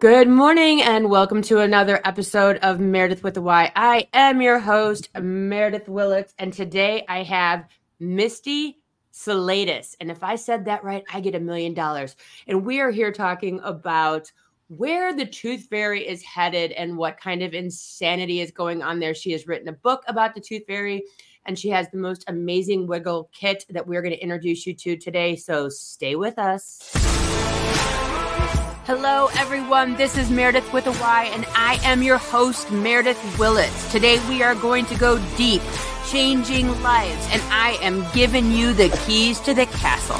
Good morning and welcome to another episode of Meredith with the Y. I am your host, Meredith Willits, and today I have Mistie Psaledas. And if I said that right, I get a million dollars. And we are here talking about where the tooth fairy is headed and what kind of insanity is going on there. She has written a book about the tooth fairy and she has the most amazing wiggle kit that we're going to introduce you to today. So stay with us. Hello, everyone. This is Meredith with a Y, and I am your host, Meredith Willits. Today, we are going to go deep, changing lives, and I am giving you the keys to the castle.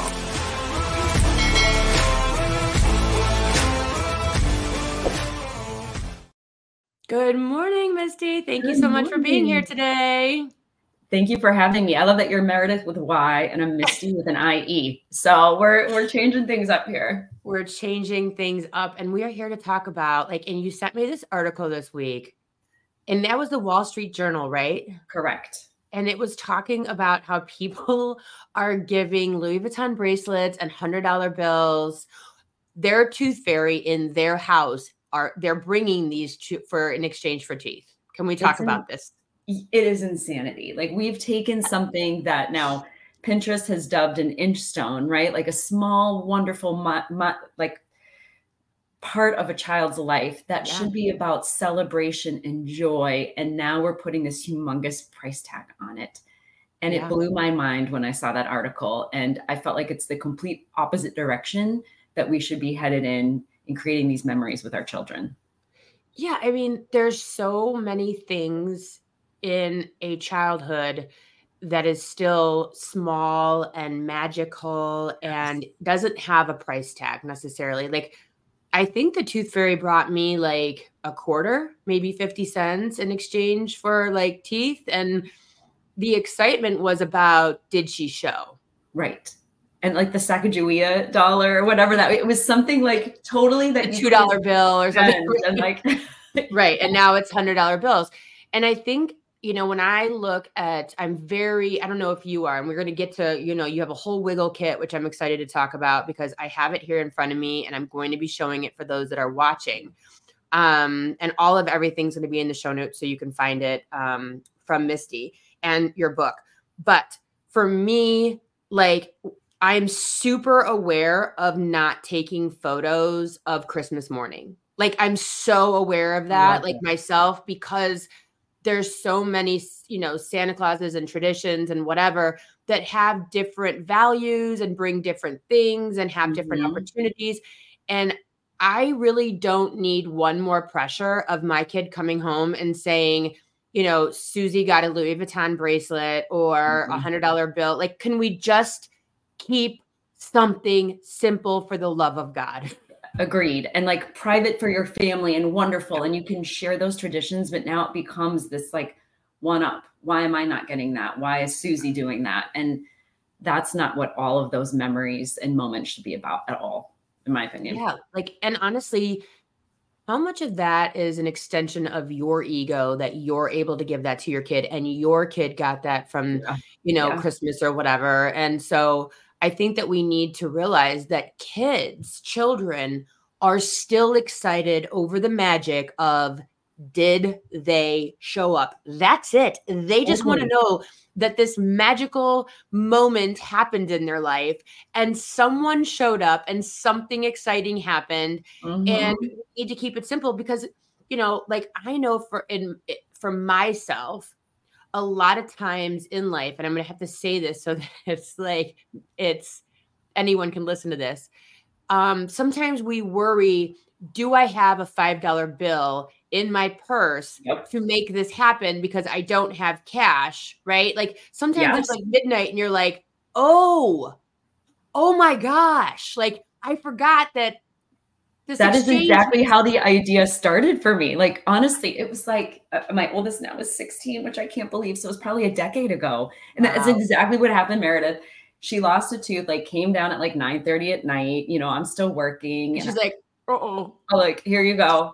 Good morning, Mistie. Thank Good you so morning. much for being here today. Thank you for having me. I love that you're Meredith with Y and I'm Mistie with an IE. So we're we're changing things up here. We're changing things up, and we are here to talk about like. And you sent me this article this week, and that was the Wall Street Journal, right? Correct. And it was talking about how people are giving Louis Vuitton bracelets and hundred dollar bills. Their tooth fairy in their house are they're bringing these to, for in exchange for teeth. Can we talk it's about in, this? It is insanity. Like we've taken something that now Pinterest has dubbed an inch stone, right? Like a small, wonderful, like part of a child's life that yeah. should be about celebration and joy. And now we're putting this humongous price tag on it. And yeah. it blew my mind when I saw that article. And I felt like it's the complete opposite direction that we should be headed in in creating these memories with our children. Yeah, I mean, there's so many things in a childhood that is still small and magical and doesn't have a price tag necessarily. Like, I think the Tooth Fairy brought me like a quarter, maybe 50 cents in exchange for like teeth. And the excitement was about did she show? Right. And like the Sacagawea dollar or whatever that it was something like totally that two dollar bill or something. And like right. And now it's hundred dollar bills. And I think you know, when I look at, I'm very, I don't know if you are, and we're going to get to, you know, you have a whole wiggle kit, which I'm excited to talk about because I have it here in front of me and I'm going to be showing it for those that are watching. Um, and all of everything's going to be in the show notes so you can find it um, from Mistie and your book. But for me, like, I'm super aware of not taking photos of Christmas morning. Like, I'm so aware of that, like myself, because there's so many you know santa clauses and traditions and whatever that have different values and bring different things and have mm-hmm. different opportunities and i really don't need one more pressure of my kid coming home and saying you know susie got a louis vuitton bracelet or a mm-hmm. hundred dollar bill like can we just keep something simple for the love of god Agreed. And like private for your family and wonderful. And you can share those traditions, but now it becomes this like one up. Why am I not getting that? Why is Susie doing that? And that's not what all of those memories and moments should be about at all, in my opinion. Yeah. Like, and honestly, how much of that is an extension of your ego that you're able to give that to your kid and your kid got that from, yeah. you know, yeah. Christmas or whatever. And so I think that we need to realize that kids, children, are still excited over the magic of did they show up? That's it. They just want to know that this magical moment happened in their life and someone showed up and something exciting happened. Mm-hmm. And we need to keep it simple because, you know, like I know for in for myself, a lot of times in life, and I'm going to have to say this so that it's like it's anyone can listen to this. Um, sometimes we worry do I have a $5 bill in my purse yep. to make this happen because I don't have cash, right? Like sometimes yes. it's like midnight and you're like, oh, oh my gosh, like I forgot that this that is exactly how the idea started for me. Like, honestly, it was like uh, my oldest now is 16, which I can't believe. So it was probably a decade ago. And wow. that's exactly what happened, Meredith. She lost a tooth, like came down at like 9 30 at night. You know, I'm still working. And she's like, oh, like, here you go.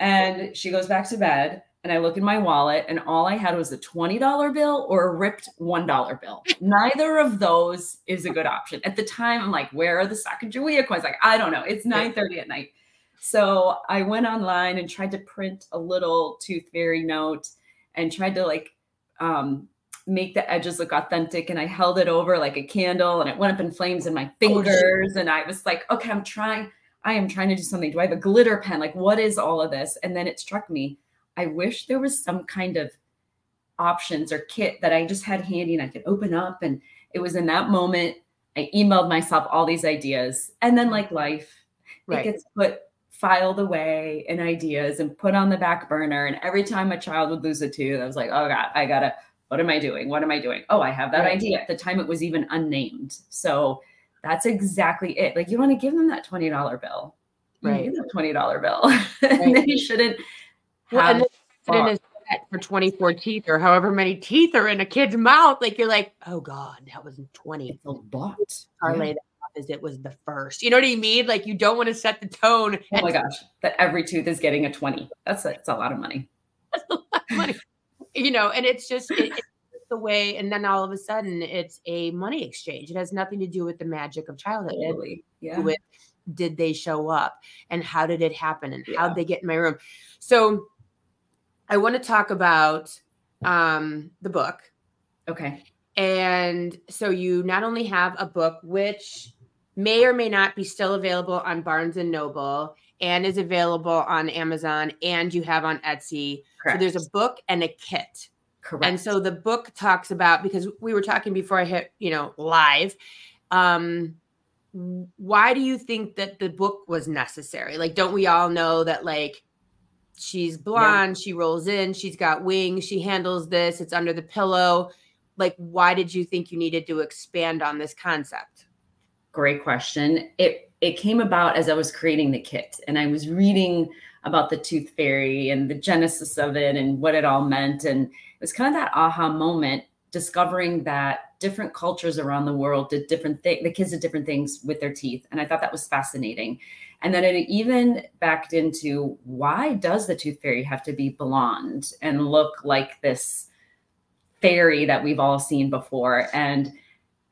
And she goes back to bed. And I look in my wallet, and all I had was a $20 bill or a ripped $1 bill. Neither of those is a good option. At the time, I'm like, where are the Sacagawea coins? Like, I don't know. It's 9 30 at night. So I went online and tried to print a little tooth fairy note and tried to like um, make the edges look authentic. And I held it over like a candle and it went up in flames in my oh, fingers. And I was like, okay, I'm trying. I am trying to do something. Do I have a glitter pen? Like, what is all of this? And then it struck me. I wish there was some kind of options or kit that I just had handy and I could open up. And it was in that moment I emailed myself all these ideas. And then, like life, right. it gets put filed away in ideas and put on the back burner. And every time a child would lose a tooth, I was like, oh God, I gotta, what am I doing? What am I doing? Oh, I have that right. idea. At the time, it was even unnamed. So that's exactly it. Like, you want to give them that $20 bill. Right. Give them $20 bill. Right. and they shouldn't have. Well, for 24 teeth or however many teeth are in a kid's mouth. Like you're like, oh God, that was 20. It's a lot. Parlay yeah. that as it was the first. You know what I mean? Like you don't want to set the tone. Oh my gosh, that every tooth is getting a 20. That's a, that's a lot of money. That's a lot of money. you know, and it's just it, it's the way, and then all of a sudden it's a money exchange. It has nothing to do with the magic of childhood. Totally. Yeah. With did they show up and how did it happen and yeah. how did they get in my room? So I want to talk about um, the book. Okay. And so you not only have a book which may or may not be still available on Barnes and Noble and is available on Amazon and you have on Etsy. Correct. So there's a book and a kit. Correct. And so the book talks about because we were talking before I hit, you know, live. Um why do you think that the book was necessary? Like don't we all know that like she's blonde, yeah. she rolls in, she's got wings, she handles this, it's under the pillow. Like why did you think you needed to expand on this concept? Great question. It it came about as I was creating the kit and I was reading about the tooth fairy and the genesis of it and what it all meant. And it was kind of that aha moment discovering that different cultures around the world did different things, the kids did different things with their teeth. And I thought that was fascinating. And then it even backed into why does the tooth fairy have to be blonde and look like this fairy that we've all seen before? And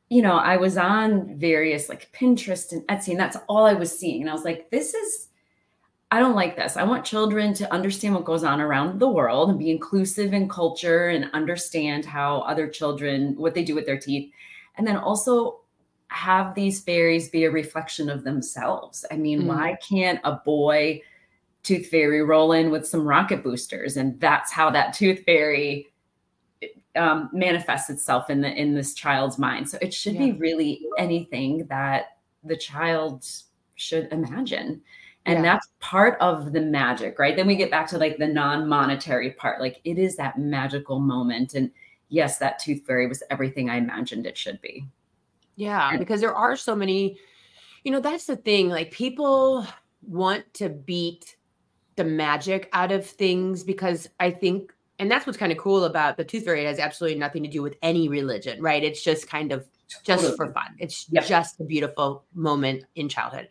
you know, I was on various like Pinterest and Etsy, and that's all I was seeing. And I was like, this is, I don't like this. I want children to understand what goes on around the world and be inclusive in culture and understand how other children, what they do with their teeth. And then also have these fairies be a reflection of themselves. I mean, mm. why can't a boy tooth fairy roll in with some rocket boosters? And that's how that tooth fairy um, manifests itself in the in this child's mind. So it should yeah. be really anything that the child should imagine. And yeah. that's part of the magic, right? Then we get back to like the non-monetary part. Like it is that magical moment. And yes, that tooth fairy was everything I imagined it should be. Yeah, because there are so many, you know, that's the thing. Like people want to beat the magic out of things because I think and that's what's kind of cool about the tooth fairy. It has absolutely nothing to do with any religion, right? It's just kind of just totally. for fun. It's yep. just a beautiful moment in childhood.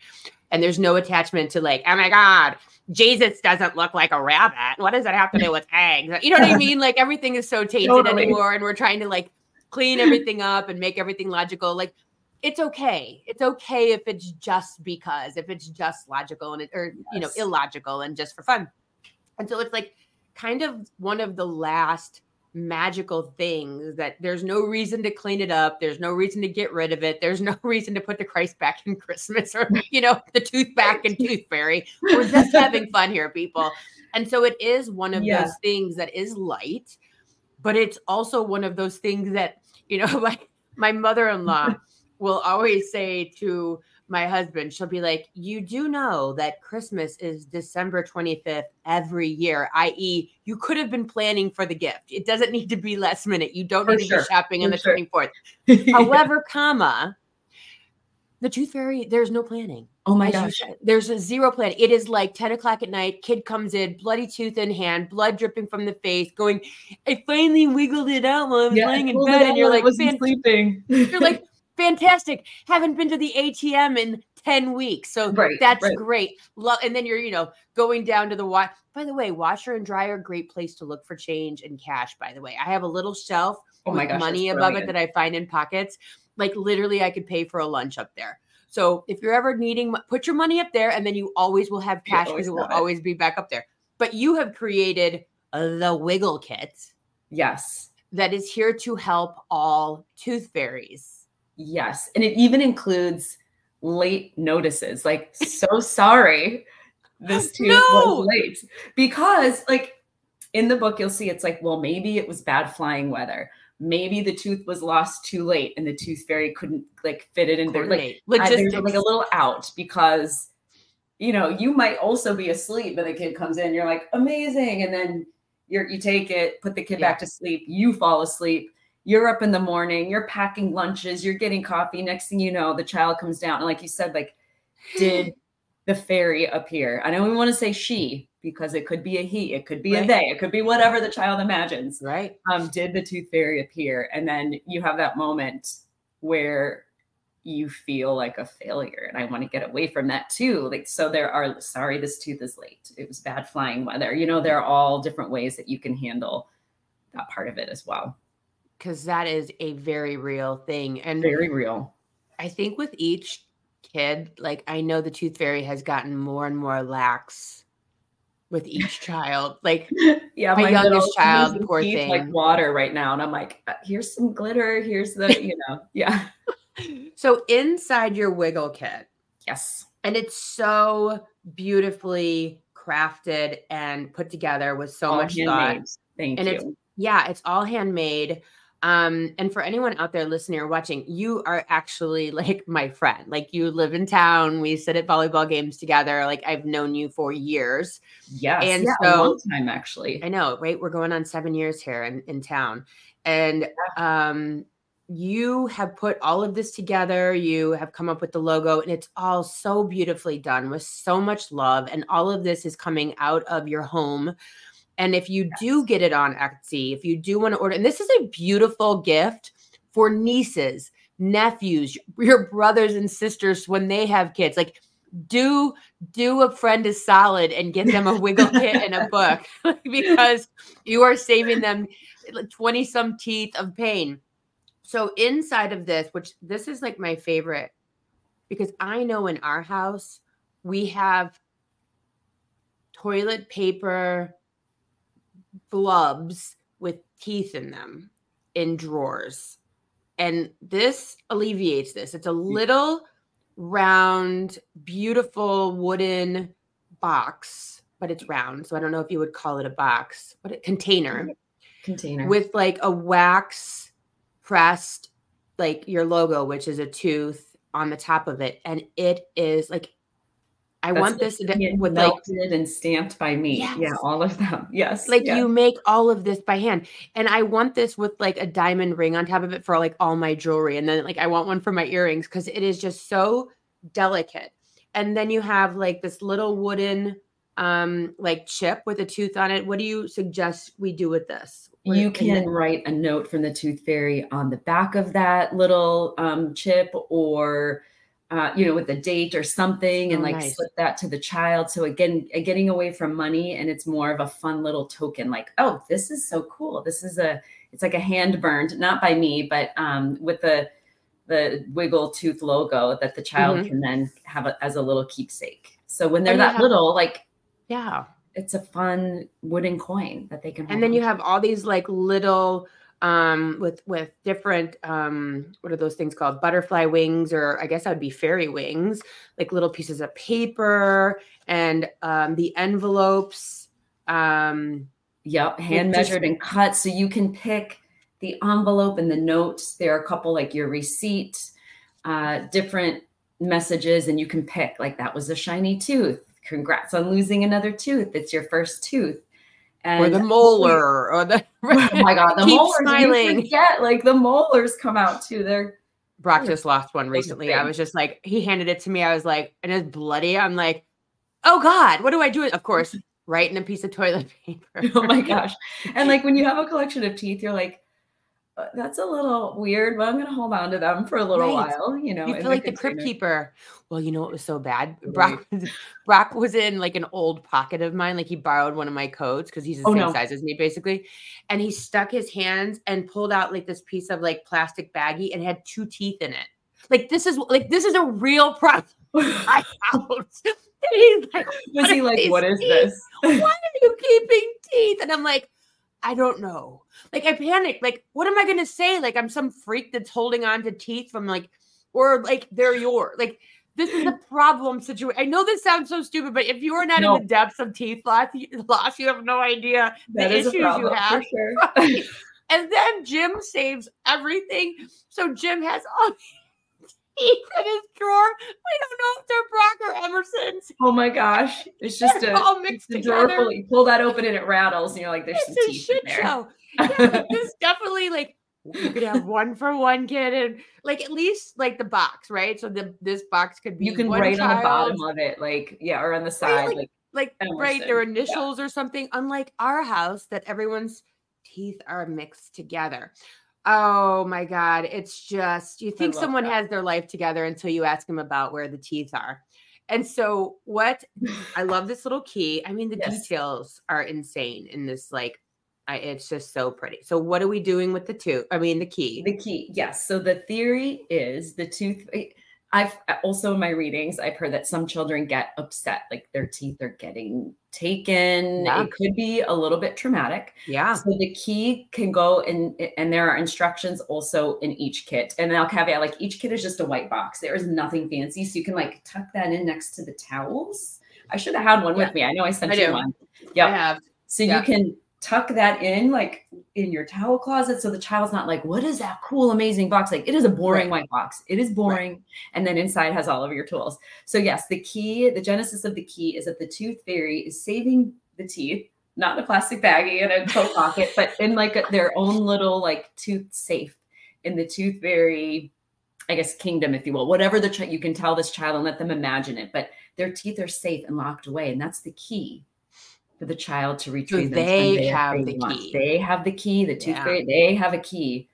And there's no attachment to like, oh my God, Jesus doesn't look like a rabbit. What does that have to do with eggs? You know what I mean? Like everything is so tainted totally. anymore. And we're trying to like clean everything up and make everything logical. Like it's okay. It's okay if it's just because, if it's just logical and it, or, yes. you know, illogical and just for fun. And so it's like, kind of one of the last magical things that there's no reason to clean it up. There's no reason to get rid of it. There's no reason to put the Christ back in Christmas or, you know, the tooth back in Tooth Fairy. We're just having fun here, people. And so it is one of yeah. those things that is light, but it's also one of those things that, you know, like my mother in law will always say to my husband, she'll be like, You do know that Christmas is December 25th every year, i.e., you could have been planning for the gift. It doesn't need to be last minute. You don't for need sure. to be shopping on the sure. 24th. However, comma, the tooth fairy, there's no planning. Oh my gosh. There's a zero plan. It is like 10 o'clock at night. Kid comes in, bloody tooth in hand, blood dripping from the face, going, I finally wiggled it out while I was yeah, laying in bed. And you're like, sleeping. You're like, fantastic. Haven't been to the ATM in 10 weeks. So right, that's right. great. Love and then you're, you know, going down to the wash. By the way, washer and dryer, great place to look for change and cash, by the way. I have a little shelf oh my gosh, money above it that I find in pockets. Like literally I could pay for a lunch up there. So if you're ever needing, put your money up there, and then you always will have cash because it will it. always be back up there. But you have created the Wiggle Kit. Yes. That is here to help all tooth fairies. Yes. And it even includes late notices. Like, so sorry, this tooth no! was late. Because, like, in the book, you'll see it's like, well, maybe it was bad flying weather maybe the tooth was lost too late and the tooth fairy couldn't like fit it in there. Like, there's like a little out because you know you might also be asleep and the kid comes in, you're like amazing, and then you're you take it, put the kid yeah. back to sleep, you fall asleep. You're up in the morning, you're packing lunches, you're getting coffee. Next thing you know, the child comes down. And like you said, like, did the fairy appear? I don't even want to say she, because it could be a he, it could be right. a they, it could be whatever the child imagines. Right. Um, did the tooth fairy appear? And then you have that moment where you feel like a failure. And I want to get away from that too. Like, so there are, sorry, this tooth is late. It was bad flying weather. You know, there are all different ways that you can handle that part of it as well. Cause that is a very real thing. And very real. I think with each kid, like I know the tooth fairy has gotten more and more lax with each child. Like, yeah, my, my youngest child, poor thing, like water right now, and I'm like, uh, here's some glitter. Here's the, you know, yeah. so inside your wiggle kit, yes, and it's so beautifully crafted and put together with so all much handmade. thought. Thank and you. It's, yeah, it's all handmade. Um, and for anyone out there listening or watching, you are actually like my friend. Like you live in town. We sit at volleyball games together. Like I've known you for years. Yes. And yeah, so, a long time actually. I know, right? We're going on seven years here in, in town. And um you have put all of this together. You have come up with the logo, and it's all so beautifully done with so much love. And all of this is coming out of your home and if you yes. do get it on Etsy, if you do want to order, and this is a beautiful gift for nieces, nephews, your brothers and sisters when they have kids. Like, do do a friend a solid and get them a wiggle kit and a book because you are saving them 20 some teeth of pain. So inside of this, which this is like my favorite because I know in our house we have toilet paper blubs with teeth in them in drawers. And this alleviates this. It's a little round, beautiful wooden box, but it's round. So I don't know if you would call it a box, but a container. Container. With like a wax pressed, like your logo, which is a tooth on the top of it. And it is like I That's want this with melted like, and stamped by me. Yes. Yeah, all of them. Yes. Like you make all of this by hand. And I want this with like a diamond ring on top of it for like all my jewelry. And then like I want one for my earrings because it is just so delicate. And then you have like this little wooden um like chip with a tooth on it. What do you suggest we do with this? What you can write a note from the tooth fairy on the back of that little um chip or uh, you know, with a date or something and oh, like nice. slip that to the child. So again, uh, getting away from money and it's more of a fun little token like, oh, this is so cool. This is a, it's like a hand burned, not by me, but um, with the, the wiggle tooth logo that the child mm-hmm. can then have a, as a little keepsake. So when they're that have, little, like, yeah, it's a fun wooden coin that they can. And then you have all these like little um with with different um what are those things called? Butterfly wings or i guess that would be fairy wings like little pieces of paper and um the envelopes um yep hand measured and cut. So you can pick the envelope and the notes. There are a couple like your receipt uh different messages and you can pick like that was a shiny tooth. Congrats on losing another tooth. It's your first tooth and or the molar, or the oh my god, the molars! Smiling. You forget, like the molars come out too. They're Brock just lost one recently. I was just like, he handed it to me. I was like, and it's bloody. I'm like, oh god, what do I do? Of course, right in a piece of toilet paper. oh my gosh! And like when you have a collection of teeth, you're like, that's a little weird, but I'm going to hold on to them for a little right. while. You know, you feel like the, crypt keeper. Well, you know it was so bad? Right. Brock, Brock was in like an old pocket of mine. Like he borrowed one of my coats because he's the oh, same no. size as me, basically. And he stuck his hands and pulled out like this piece of like plastic baggie and had two teeth in it. Like this is like this is a real problem. my house. he's like, was he like, what is teeth? this? Why are you keeping teeth? And I'm like, I don't know. Like I panic. Like, what am I gonna say? Like I'm some freak that's holding on to teeth from like, or like they're yours. Like this is a problem situation. I know this sounds so stupid, but if you are not no. in the depths of teeth loss, loss, you have no idea that the issues you have. Sure. and then Jim saves everything. So Jim has all in his drawer. We don't know if they're Brock or Emerson's. Oh my gosh. It's just a, all mixed a drawer full. You pull that open and it rattles, and you're like, there's it's some teeth in there. Show. Yeah, this is definitely like you could have one for one kid and like at least like the box, right? So the this box could be you can write child. on the bottom of it, like yeah, or on the side, right, like, like, like right, their initials yeah. or something. Unlike our house, that everyone's teeth are mixed together. Oh my God. It's just, you think someone that. has their life together until you ask them about where the teeth are. And so, what I love this little key. I mean, the yes. details are insane in this, like, I, it's just so pretty. So, what are we doing with the tooth? I mean, the key. The key, yes. So, the theory is the tooth. Eh, I've uh, also in my readings, I've heard that some children get upset, like their teeth are getting taken. Yeah. It could be a little bit traumatic. Yeah. So the key can go in, and there are instructions also in each kit. And I'll caveat like each kit is just a white box. There is nothing fancy. So you can like tuck that in next to the towels. I should have had one yeah. with me. I know I sent I you do. one. Yeah. I have. So yeah. you can tuck that in like in your towel closet so the child's not like what is that cool amazing box like it is a boring right. white box it is boring right. and then inside has all of your tools so yes the key the genesis of the key is that the tooth fairy is saving the teeth not in a plastic baggie in a coat pocket but in like a, their own little like tooth safe in the tooth fairy i guess kingdom if you will whatever the ch- you can tell this child and let them imagine it but their teeth are safe and locked away and that's the key for the child to retrieve so they, they have the want. key. They have the key. The tooth yeah. fairy, they have a key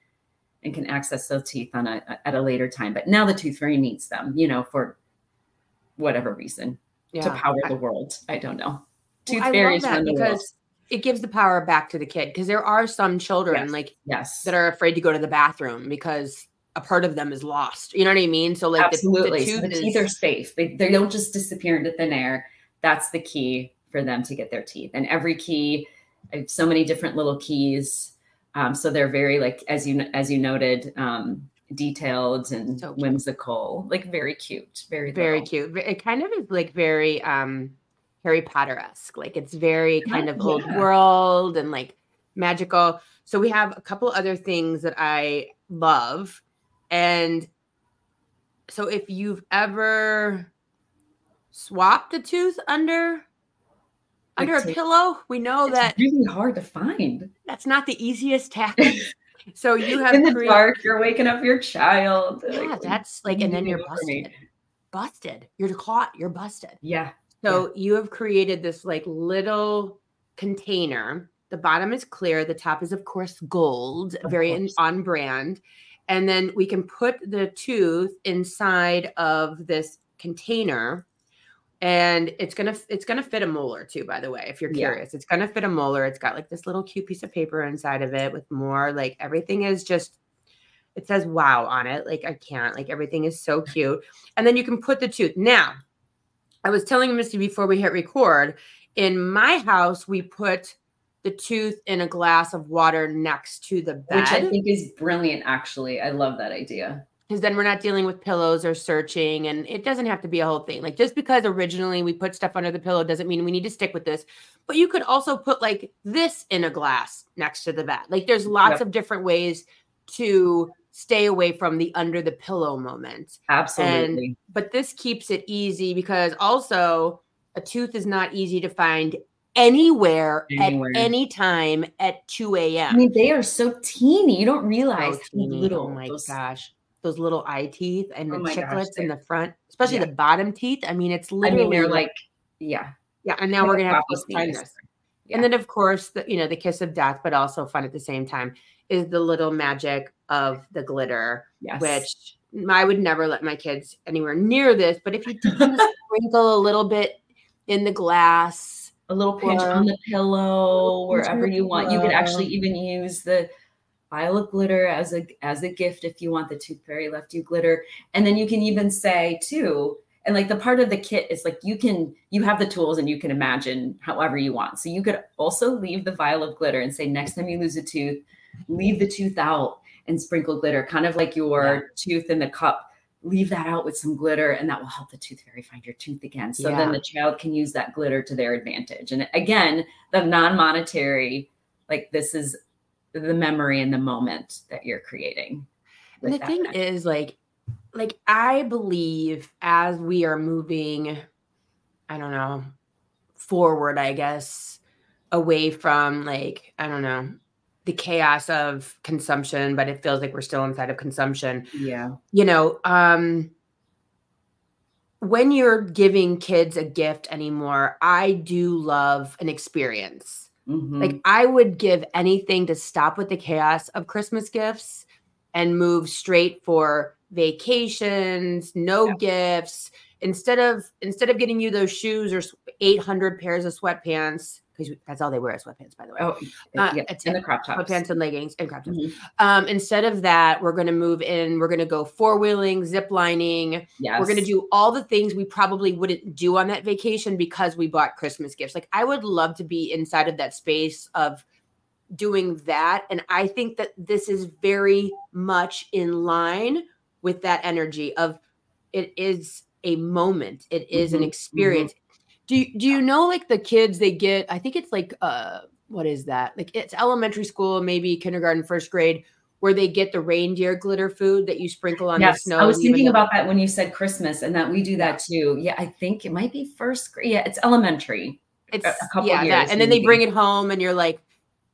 and can access those teeth on a at a later time. But now the tooth fairy needs them, you know, for whatever reason yeah. to power the world. I don't know. Tooth well, fairies run because world. it gives the power back to the kid. Because there are some children yes. like yes that are afraid to go to the bathroom because a part of them is lost. You know what I mean? So like absolutely, the, the, so the teeth is, are safe. They they don't just disappear into thin air. That's the key for them to get their teeth. And every key, I have so many different little keys. Um, so they're very like as you as you noted, um, detailed and so whimsical, like very cute, very very little. cute. It kind of is like very um, Harry Potter esque. Like it's very kind of yeah. old world and like magical. So we have a couple other things that I love, and so if you've ever swapped a tooth under under a pillow. We know that it's really hard to find. That's not the easiest tactic. so you have in the created, dark, you're waking up your child. Yeah, like, that's like, and then you're busted. Busted. You're caught. You're busted. Yeah. So yeah. you have created this like little container. The bottom is clear. The top is, of course, gold, of very course. on brand. And then we can put the tooth inside of this container and it's gonna it's gonna fit a molar too by the way if you're curious. Yeah. it's gonna fit a molar. It's got like this little cute piece of paper inside of it with more like everything is just it says wow on it. Like i can't like everything is so cute. And then you can put the tooth now i was telling mistie before we hit record in my house we put the tooth in a glass of water next to the bed which i think is brilliant actually. I love that idea because then we're not dealing with pillows or searching and it doesn't have to be a whole thing like just because originally we put stuff under the pillow doesn't mean we need to stick with this but you could also put like this in a glass next to the bed like there's lots yep. of different ways to stay away from the under the pillow moment absolutely and, but this keeps it easy because also a tooth is not easy to find anywhere, anywhere. at any time at 2 a.m. I mean, they are so teeny. You don't realize so oh little. Oh my those, gosh those little eye teeth and the oh chiclets gosh, in the front, especially yeah. the bottom teeth. I mean, it's literally I mean, they're like, yeah. Yeah. And now we're gonna have to find this. Yeah. And then of course the you know the kiss of death, but also fun at the same time, is the little magic of the glitter, yes. which I would never let my kids anywhere near this. But if you sprinkle a little bit in the glass, a little pinch or, on the pillow, wherever you want, you could actually even use the vial of glitter as a as a gift if you want the tooth fairy left you glitter. And then you can even say too and like the part of the kit is like you can you have the tools and you can imagine however you want. So you could also leave the vial of glitter and say next time you lose a tooth leave the tooth out and sprinkle glitter kind of like your yeah. tooth in the cup. Leave that out with some glitter and that will help the tooth fairy find your tooth again. So yeah. then the child can use that glitter to their advantage. And again the non-monetary like this is the memory and the moment that you're creating and the thing is like like i believe as we are moving i don't know forward i guess away from like i don't know the chaos of consumption, but it feels like we're still inside of consumption. Yeah. You know, um when you're giving kids a gift anymore, I do love an experience. Mm-hmm. Like I would give anything to stop with the chaos of Christmas gifts and move straight for vacations, no yeah. gifts. Instead of instead of getting you those shoes or 800 pairs of sweatpants, because that's all they wear is sweatpants, by the way. Oh, uh, yeah, and the crop tops, sweatpants and leggings and crop tops. Mm-hmm. Um, instead of that, we're going to move in. We're going to go four wheeling, zip lining. Yes. We're going to do all the things we probably wouldn't do on that vacation because we bought Christmas gifts. Like I would love to be inside of that space of doing that, and I think that this is very much in line with that energy of it is a moment. It is mm-hmm. an experience. Mm-hmm do you, do you know like the kids they get? I think it's like uh what is that? Like it's elementary school, maybe kindergarten, first grade, where they get the reindeer glitter food that you sprinkle on yes, the snow. I was thinking about that when you said Christmas, and that we do that too. Yeah, I think it might be first grade. Yeah, it's elementary. It's a couple yeah, years, and then they bring it home, and you're like,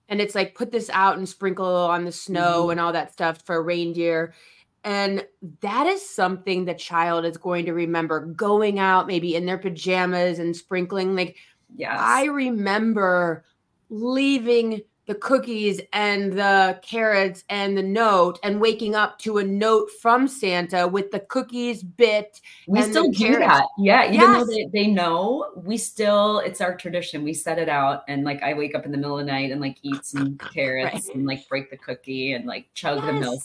and it's like put this out and sprinkle on the snow mm-hmm. and all that stuff for reindeer. And that is something the child is going to remember going out, maybe in their pajamas and sprinkling. Like, yes. I remember leaving the cookies and the carrots and the note and waking up to a note from Santa with the cookies bit. We still do that. Yeah. Even yes. though they, they know, we still, it's our tradition. We set it out and like I wake up in the middle of the night and like eat some carrots right. and like break the cookie and like chug yes. the milk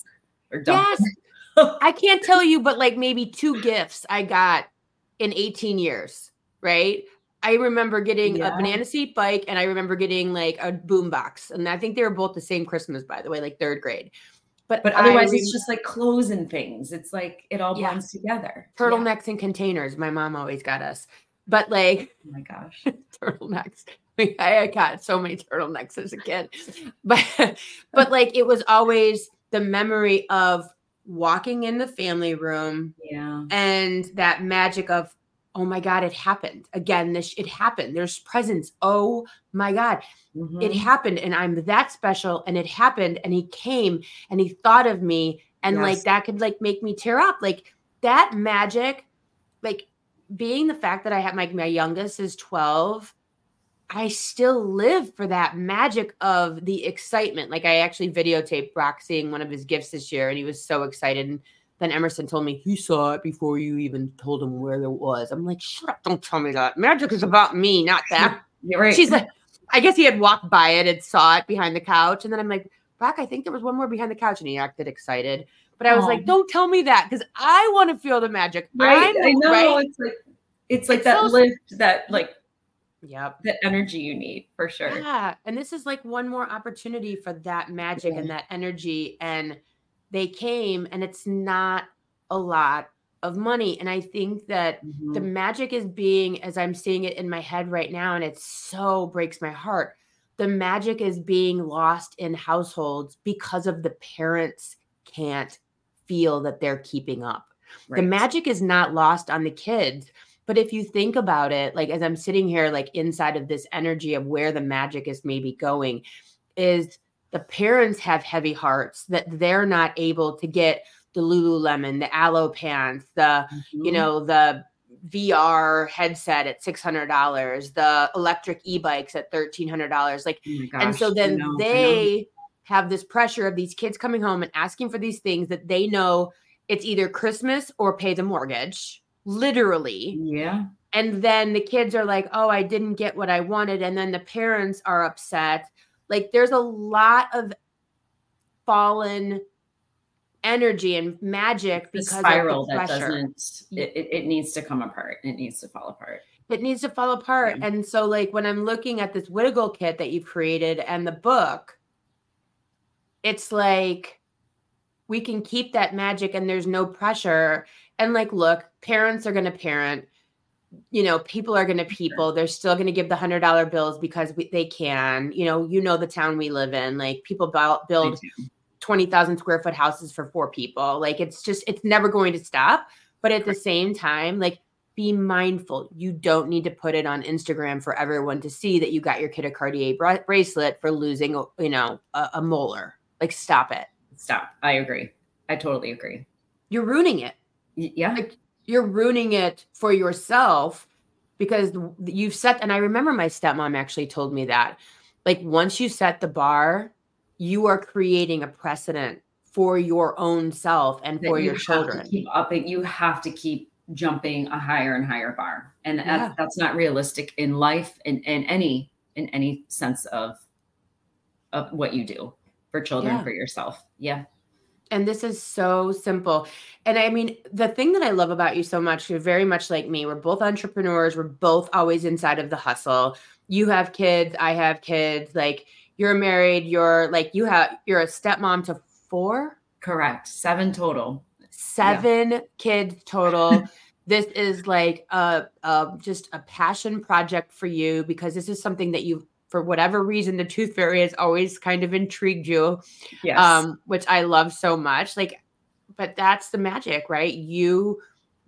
or dump. Yes. I can't tell you, but like maybe two gifts I got in 18 years, right? I remember getting yeah. a banana seat bike and I remember getting like a boom box. And I think they were both the same Christmas, by the way, like third grade. But but otherwise, it's just like clothes and things. It's like it all yeah. blends together. Turtlenecks yeah. and containers. My mom always got us. But like, oh my gosh, turtlenecks. I got so many turtlenecks as a kid. But but like it was always the memory of walking in the family room yeah. and that magic of oh my god it happened. Again this it happened. There's presence. Oh my god mm-hmm. it happened and i'm that special and it happened and he came and he thought of me and yes. like that could like make me tear up. Like that magic like being the fact that i have my my youngest is 12 I still live for that magic of the excitement. Like I actually videotaped Brock seeing one of his gifts this year, and he was so excited. And then Emerson told me he saw it before you even told him where it was. I'm like, shut up! Don't tell me that. Magic is about me, not that. You're right. She's like, I guess he had walked by it and saw it behind the couch, and then I'm like, Brock, I think there was one more behind the couch, and he acted excited. But I was like, oh. don't tell me that because I want to feel the magic. Right. I'm, I know. Right? It's like it's like it's that so lift that like Yep. The energy you need for sure. Yeah. And this is like one more opportunity for that magic yeah. and that energy. And they came, and it's not a lot of money. And I think that mm-hmm. the magic is being, as I'm seeing it in my head right now, and it so breaks my heart. The magic is being lost in households because of the parents can't feel that they're keeping up. Right. The magic is not lost on the kids but if you think about it, like as I'm sitting here, like inside of this energy of where the magic is maybe going, is the parents have heavy hearts that they're not able to get the Lululemon, the Alo pants, the, mm-hmm. you know, the VR headset at $600, the electric e-bikes at $1,300. Like, oh gosh, and so then know, they have this pressure of these kids coming home and asking for these things that they know it's either Christmas or pay the mortgage literally. Yeah. And then the kids are like, oh, I didn't get what I wanted. And then the parents are upset. Like there's a lot of fallen energy and magic the because spiral of the that doesn't it, it, it needs to come apart it needs to fall apart It needs to fall apart. Yeah. And so, like, when I'm looking at this Wiggle kit that you've created and the book, it's like we can keep that magic and there's no pressure. And, like, look, parents are going to parent. You know, people are going to people. They're still going to give the hundred dollar bills because we, they can. You know, you know the town we live in. Like people build, Me build 20,000 square foot houses for four people. Like it's just, it's never going to stop. But at the same time, like be mindful. You don't need to put it on Instagram for everyone to see that you got your kid a Cartier bra- bracelet for losing, you know, a, a molar. Like stop it. Stop i agree i totally agree You're ruining it. Y- yeah Like you're ruining it for yourself because you've set, and I remember my stepmom actually told me that. Like once you set the bar, you are creating a precedent for your own self and that for you your children. keep upping you have to keep jumping a higher and higher bar and Yeah. that's, that's not realistic in life in, in any in any sense of of what you do for children Yeah. for yourself yeah And this is so simple. And I mean, the thing that I love about you so much, you're very much like me. We're both entrepreneurs. We're both always inside of the hustle. You have kids, I have kids. Like you're married, you're like you have you're a stepmom to four, correct seven total seven kids total. this is like a, a just a passion project for you because this is something that you for whatever reason the tooth fairy has always kind of intrigued you yes. um which i love so much. Like but that's the magic right? You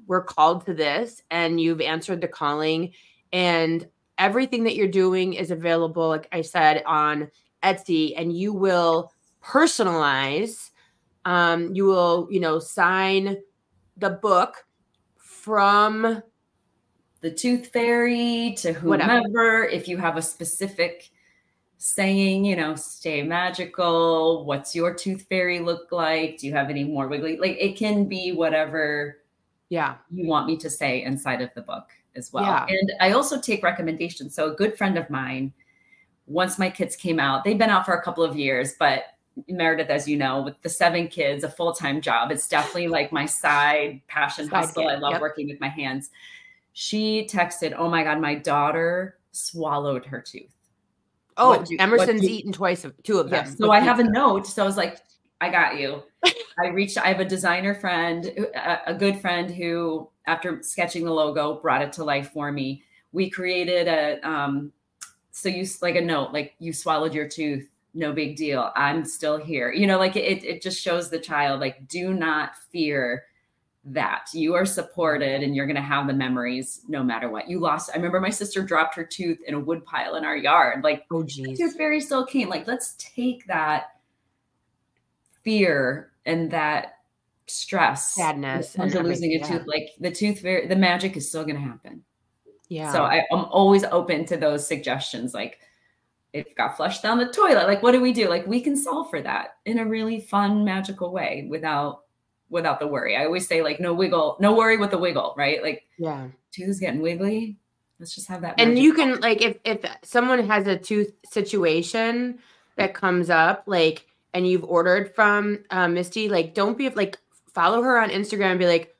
were called to this and you've answered the calling and everything that you're doing is available like i said on etsy and you will personalize um you will you know sign the book from the tooth fairy to Whatever. whomever if you have a specific saying you know stay magical what's your tooth fairy look like do you have any more wiggly like it can be whatever yeah you want me to say inside of the book as well Yeah. and i also take recommendations so a good friend of mine once my kids came out they've been out for a couple of years but meredith as you know with the seven kids a full-time job it's definitely like my side passion Side hustle gig, i love yep. working with my hands she texted oh my god my daughter swallowed her tooth oh What do- what emerson's eaten twice of two of them Yes. So I have a note. So I was like, I got you. I reached, I have a designer friend, a, a good friend who, after sketching the logo, brought it to life for me. We created a, um, so you like a note, like you swallowed your tooth, no big deal. I'm still here. You know, like it, it just shows the child, like, do not fear that you are supported and you're going to have the memories no matter what you lost. I remember my sister dropped her tooth in a wood pile in our yard. Like oh geez tooth fairy still came. Like, let's take that fear and that stress Sadness and losing a yeah. tooth. Like the tooth fairy, the magic is still going to happen. yeah So I, I'm always open to those suggestions. Like, it got flushed down the toilet. Like, what do we do? Like, we can solve for that in a really fun, magical way without without the worry. I always say like, no wiggle, no worry with the wiggle, right? Like, yeah tooth is getting wiggly. Let's just have that. and you can like if if someone has a tooth situation that comes up like and you've ordered from uh, mistie like don't be like follow her on instagram and be like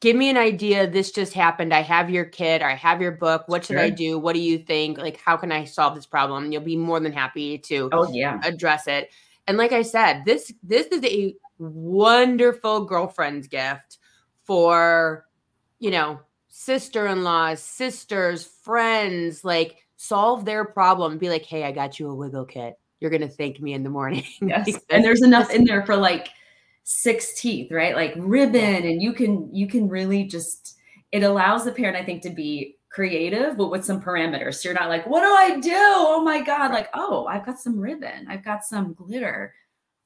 give me an idea this just happened i have your kit or i have your book what should i do what do you think like how can i solve this problem you'll be more than happy to Oh yeah. address it. And like I said, this this is a wonderful girlfriend's gift for you know sister-in-laws, sisters, friends. Like solve their problem. Be like, hey, I got you a wiggle kit. You're gonna thank me in the morning. Yes. And there's enough in there for like six teeth, right? Like ribbon, and you can you can really just it allows the parent, I think, to be creative, but with some parameters. So you're not like, what do I do? Oh my God. Like, oh, I've got some ribbon, I've got some glitter.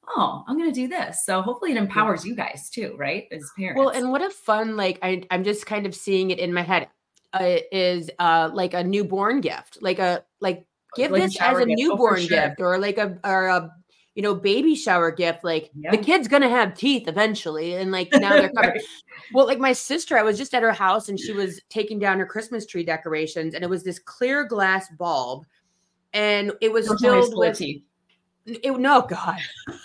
Oh, I'm gonna do this. So hopefully it empowers you guys too, right? As parents. Well, and what a fun like I I'm just kind of seeing it in my head. Uh, is uh like a newborn gift, like a like give Like this as a gift. Oh, newborn sure. gift or like a or a you know baby shower gift. Like Yeah. the kid's gonna have teeth eventually, and like now they're covered. Right. Well, like my sister, I was just at her house and she was taking down her Christmas tree decorations, and it was this clear glass bulb, and it was Don't tell me it's filled with teeth. It, no, God,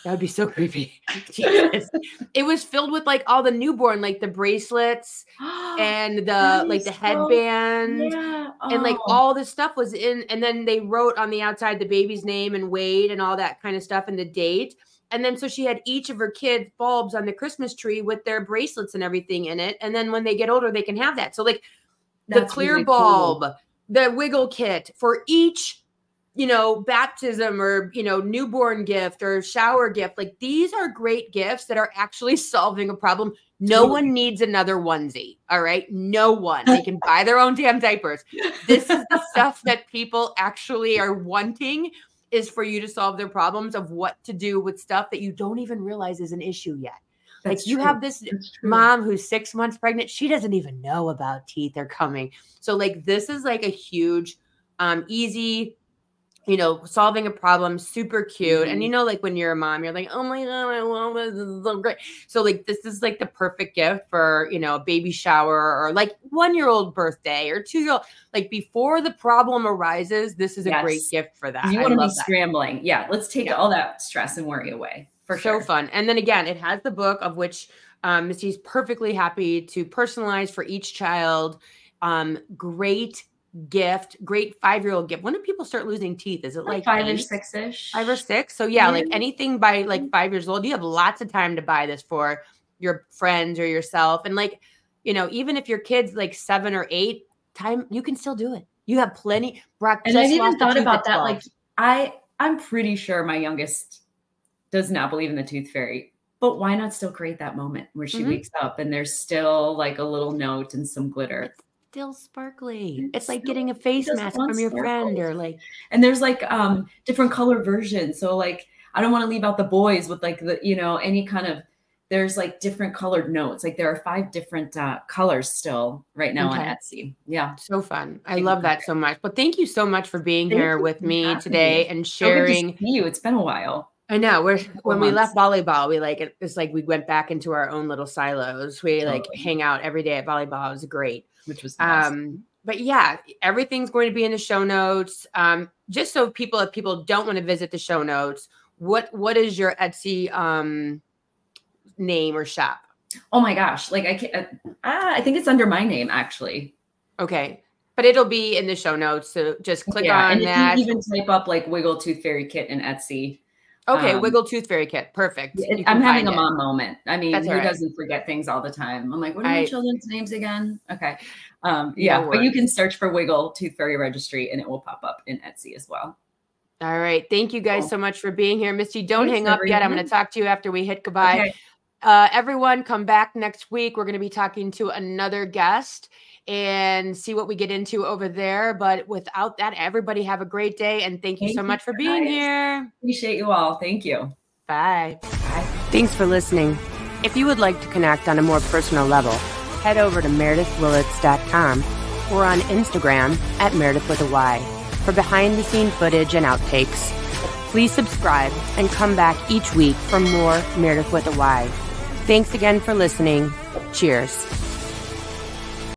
that would be so creepy. Jesus. It was filled with like all the newborn, like the bracelets and the like the so, headband yeah. oh. and like oh. all this stuff was in. And then they wrote on the outside the baby's name and weight and all that kind of stuff and the date. And then so she had each of her kids' bulbs on the Christmas tree with their bracelets and everything in it. And then when they get older, they can have that. So like That's the clear really bulb, cool. the wiggle kit for each you know, baptism or, you know, newborn gift or shower gift. Like these are great gifts that are actually solving a problem. No one needs another onesie. All right. No one. They can buy their own damn diapers. This is the stuff that people actually are wanting is for you to solve their problems of what to do with stuff that you don't even realize is an issue yet. That's like you true. have this mom who's six months pregnant. She doesn't even know about teeth are coming. So like this is like a huge, um, easy you know, solving a problem, super cute. Mm-hmm. And you know, like when you're a mom, you're like, oh my God, I love this. This is so great. So, like, this is like the perfect gift for, you know, a baby shower or like one year old birthday or two year old. Like, before the problem arises, this is a great gift for that. You want to be that. scrambling. Yeah. Let's take yeah. all that stress and worry away. For so sure. fun. And then again, it has the book of which um, Mistie's perfectly happy to personalize for each child. Um, great gift, great five year old gift. When do people start losing teeth? Is it like, like five or six ish? Five or six. So yeah, mm-hmm. like anything by like mm-hmm. five years old, you have lots of time to buy this for your friends or yourself. And like, you know, even if your kid's like seven or eight, time you can still do it. You have plenty. Brock and I even thought about that. Like I, I'm pretty sure my youngest does not believe in the tooth fairy. But why not still create that moment where she mm-hmm. wakes up and there's still like a little note and some glitter? It's- still sparkly. It's, like getting a face mask from your friend or like and there's like um different color versions. So like I don't want to leave out the boys with like the you know any kind of there's like different colored notes. Like there are five different uh, colors still right now okay. on Etsy. Yeah. So fun. I love that so much. But thank you so much for being thank here with me today and sharing. So you. It's been a while. I know. We're when months. we left volleyball, we like it's like we went back into our own little silos. We like hang out every day at volleyball. It was great which was um but yeah everything's going to be in the show notes. Um just so people if people don't want to visit the show notes what what is your etsy um name or shop? Oh my gosh like i can't uh, i think it's under my name actually. Okay but it'll be in the show notes so just click yeah, on and that. you even type up like wiggle tooth fairy kit in etsy Okay, um, Wiggle Tooth Fairy Kit. Perfect. It, I'm having a mom moment. I mean, That's who right. doesn't forget things all the time? I'm like, what are I, my children's names again? Okay. Um, yeah, no but you can search for Wiggle Tooth Fairy Registry and it will pop up in Etsy as well. All right. Thank you guys cool. so much for being here. Mistie, don't Thanks, hang up everyone. yet. I'm going to talk to you after we hit goodbye. Okay. Uh, everyone, come back next week. We're going to be talking to another guest and see what we get into over there. But without that, everybody have a great day. And thank you thank so much for being here. Appreciate you all. Thank you. Bye. Bye. Thanks for listening. If you would like to connect on a more personal level, head over to meredithwillits.com or on Instagram at Meredith with a Y for behind the scene footage and outtakes. Please subscribe and come back each week for more Meredith with a Y. Thanks again for listening. Cheers.